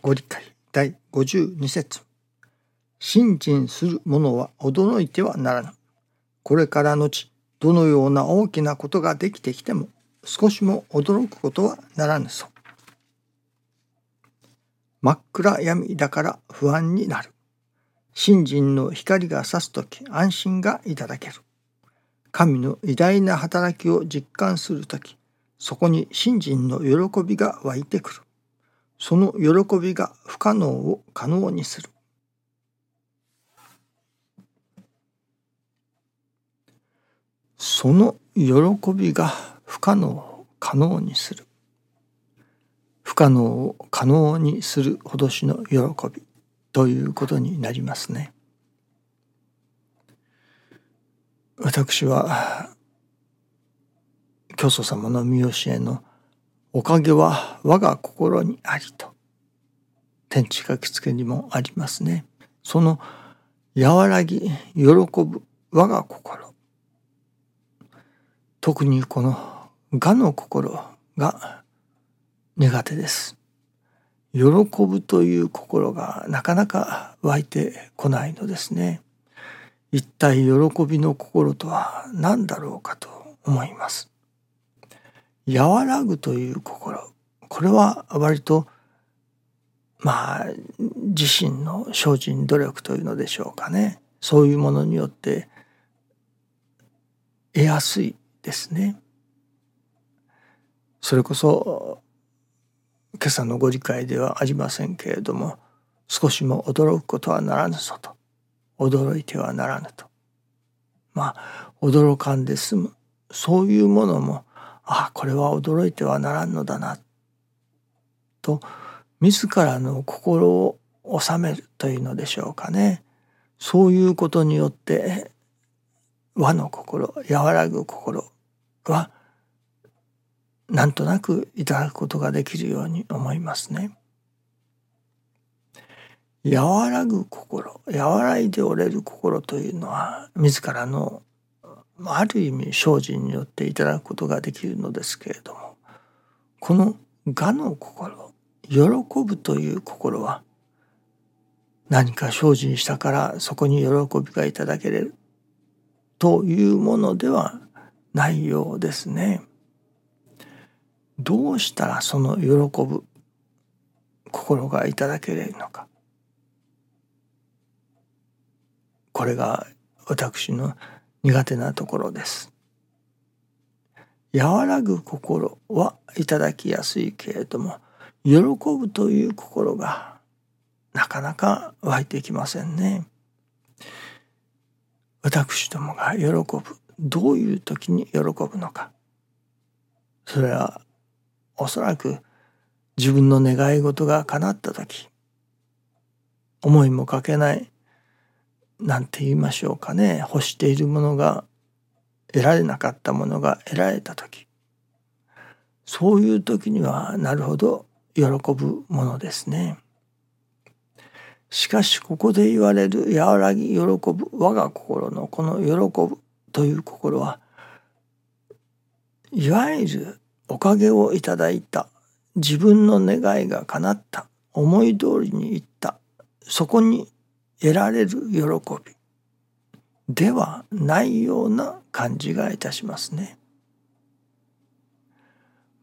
ご理解第52節信心する者は驚いてはならぬ。これから後、どのような大きなことができてきても、少しも驚くことはならぬぞ。真っ暗闇だから不安になる。信心の光が差すとき安心がいただける。神の偉大な働きを実感するとき、そこに信心の喜びが湧いてくる。その喜びが不可能を可能にする。その喜びが不可能を可能にする。不可能を可能にするほどしの喜びということになりますね。私は教祖様の見教えの「おかげは我が心にあり」と天地書きつけにもありますね。その和らぎ喜ぶ我が心特にこの我の心が苦手です。喜ぶという心がなかなか湧いてこないのですね。一体喜びの心とは何だろうかと思います。和らぐという心。これは割とまあ自身の精進努力というのでしょうかね。そういうものによって得やすいですね。それこそ今朝のご理解ではありませんけれども少しも驚くことはならぬぞと。驚いてはならぬと。まあ驚かんで済む。そういうものもあこれは驚いてはならんのだなと自らの心を収めるというのでしょうかねそういうことによって和の心和らぐ心はなんとなくいただくことができるように思いますね。和らぐ心和らいでおれる心というのは自らのある意味精進によっていただくことができるのですけれどもこの我の心喜ぶという心は何か精進したからそこに喜びがいただけれるというものではないようですね。どうしたらその喜ぶ心がいただけれるのか。これが私の苦手なところです。和らぐ心はいただきやすいけれども喜ぶという心がなかなか湧いてきませんね。私どもが喜ぶどういう時に喜ぶのかそれはおそらく自分の願い事が叶った時思いもかけないなんて言いましょうかね欲しているものが得られなかったものが得られた時そういう時にはなるほど喜ぶものですね。しかしここで言われる和らぎ喜ぶ我が心のこの喜ぶという心はいわゆるおかげをいただいた自分の願いが叶った思い通りにいったそこに得られる喜びではないような感じがいたしますね。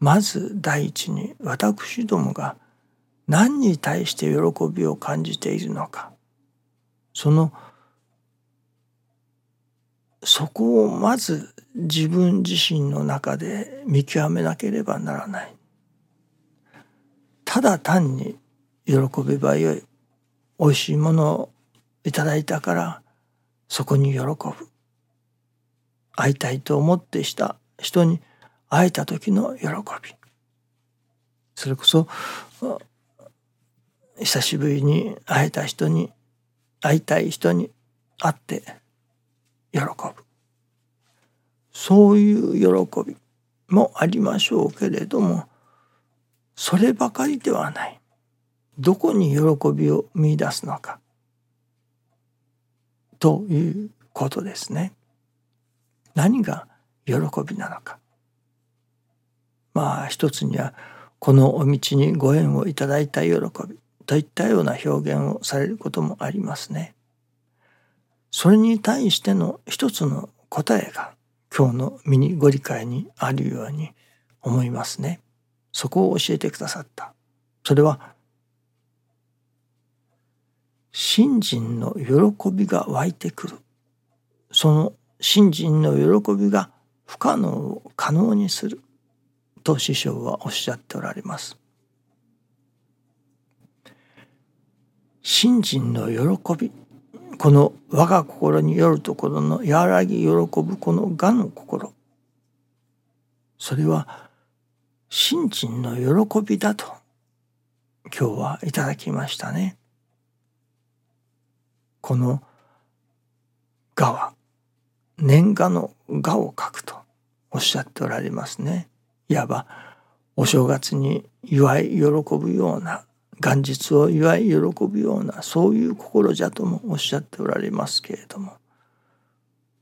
まず第一に私どもが何に対して喜びを感じているのかそのそこをまず自分自身の中で見極めなければならない。ただ単に喜べばよい。美味しいものをいただいたからそこに喜ぶ。会いたいと思ってした人に会えた時の喜び。それこそ久しぶりに会えた人に会いたい人に会って喜ぶそういう喜びもありましょうけれどもそればかりではないどこに喜びを見出すのかということですね何が喜びなのかまあ一つにはこのお道にご縁をいただいた喜びといったような表現をされることもありますね。それに対しての一つの答えが今日のミニご理解にあるように思いますね。そこを教えてくださった。それは信心の喜びが湧いてくる。その信心の喜びが不可能を可能にすると師匠はおっしゃっておられます。信心の喜びこの我が心によるところの和らぎ喜ぶこの我の心それは信心の喜びだと今日はいただきましたね。この「我」は年賀の「我」を書くとおっしゃっておられますね。いわばお正月に祝い喜ぶような元日を祝い喜ぶようなそういう心じゃともおっしゃっておられますけれども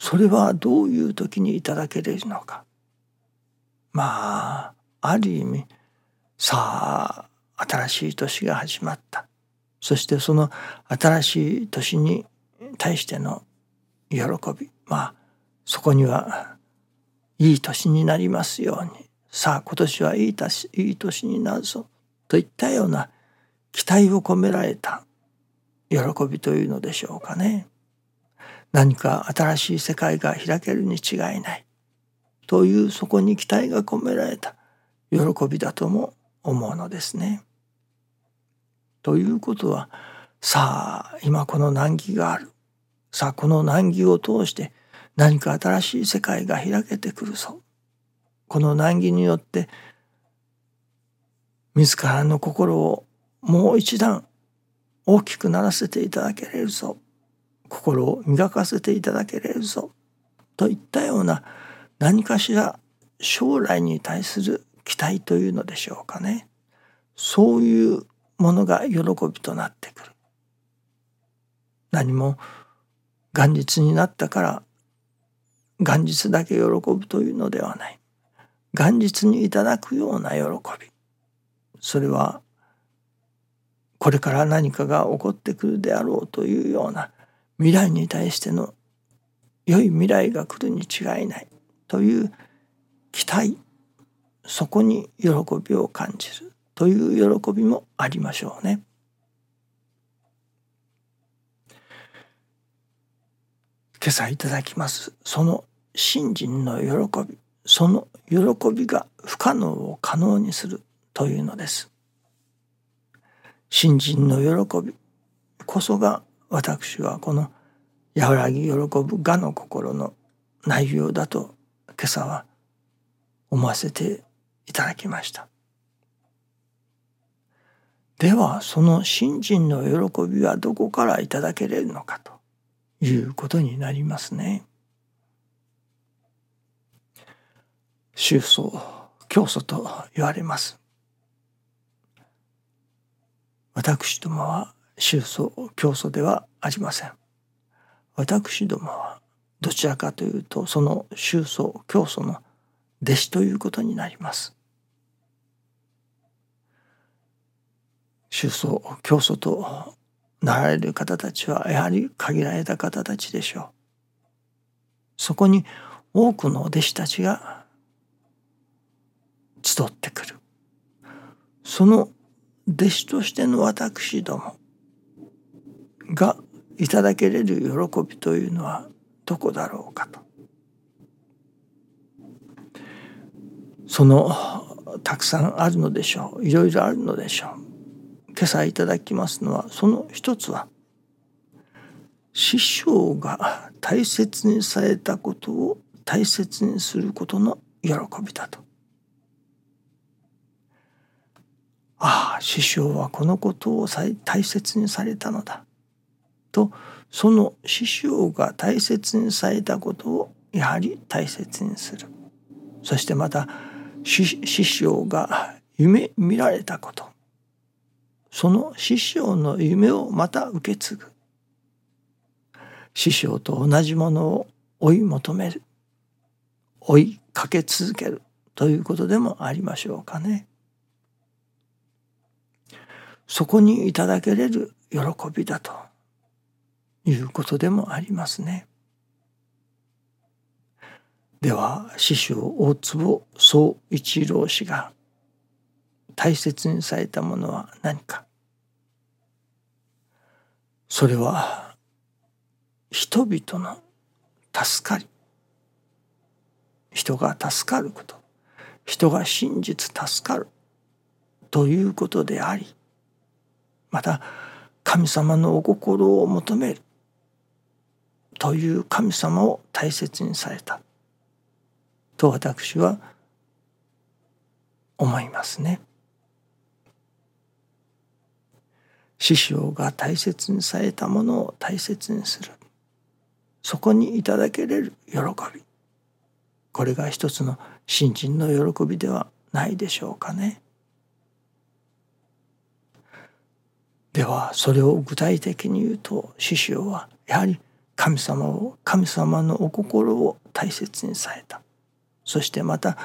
それはどういう時にいただけれるのかまあある意味さあ新しい年が始まったそしてその新しい年に対しての喜びまあそこにはいい年になりますようにさあ今年はいい年いい年になるぞといったような期待を込められた喜びというのでしょうかね。何か新しい世界が開けるに違いないというそこに期待が込められた喜びだとも思うのですね。ということはさあ今この難儀がある。さあこの難儀を通して何か新しい世界が開けてくるぞ。この難儀によって自らの心をもう一段大きくならせていただけれるぞ。心を磨かせていただけれるぞ。といったような何かしら将来に対する期待というのでしょうかね。そういうものが喜びとなってくる。何も元日になったから元日だけ喜ぶというのではない。元日にいただくような喜び。それはこれから何かが起こってくるであろうというような未来に対しての良い未来が来るに違いないという期待。そこに喜びを感じる。という喜びもありましょうね。今朝いただきますその信心の喜びその喜びが不可能を可能にするというのです。信心の喜びこそが私はこの和らぎ喜ぶ我の心の内容だと今朝は思わせていただきました。ではその信心の喜びはどこからいただけれるのかということになりますね。宗祖教祖と言われます。私どもは宗祖教祖ではありません。私どもはどちらかというとその宗祖教祖の弟子ということになります。宗祖教祖となられる方たちはやはり限られた方たちでしょう。そこに多くの弟子たちが集ってくる。その弟子としての私どもがいただけれる喜びというのはどこだろうかと。そのたくさんあるのでしょういろいろあるのでしょう今朝いただきますのはその一つは師匠が大切にされたことを大切にすることの喜びだと。ああ師匠はこのことを大切にされたのだ。とその師匠が大切にされたことをやはり大切にする。そしてまた師匠が夢見られたこと。その師匠の夢をまた受け継ぐ師匠と同じものを追い求める追いかけ続けるということでもありましょうかね。そこにいただけれる喜びだということでもありますね。では師匠大坪宗一郎氏が大切にされたものは何か？それは人々の助かり。人が助かること。人が真実助かる。ということでありまた神様のお心を求める。という神様を大切にされた。と私は思いますね。師匠が大切にされたものを大切にする。そこにいただけれる喜び。これが一つの新人の喜びではないでしょうかね。ではそれを具体的に言うと師匠はやはり神様を神様のお心を大切にされた。そしてまた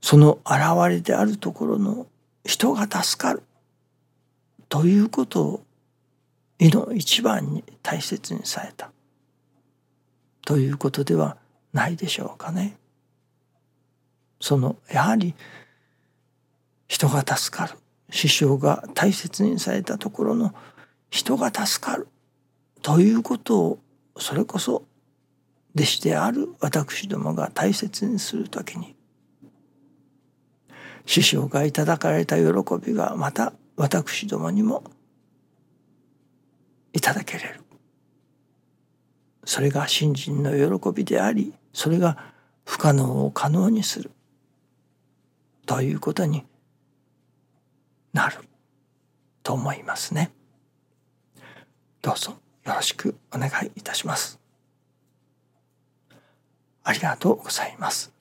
その現れであるところの人が助かる。ということを意の一番に大切にされた。ということではないでしょうかね。そのやはり人が助かる。師匠が大切にされたところの人が助かる。ということをそれこそ弟子である私どもが大切にする時に師匠がいただかれた喜びがまた私どもにもいただけれる。それが信心の喜びでありそれが不可能を可能にする。ということになると思いますね。どうぞよろしくお願いいたします。ありがとうございます。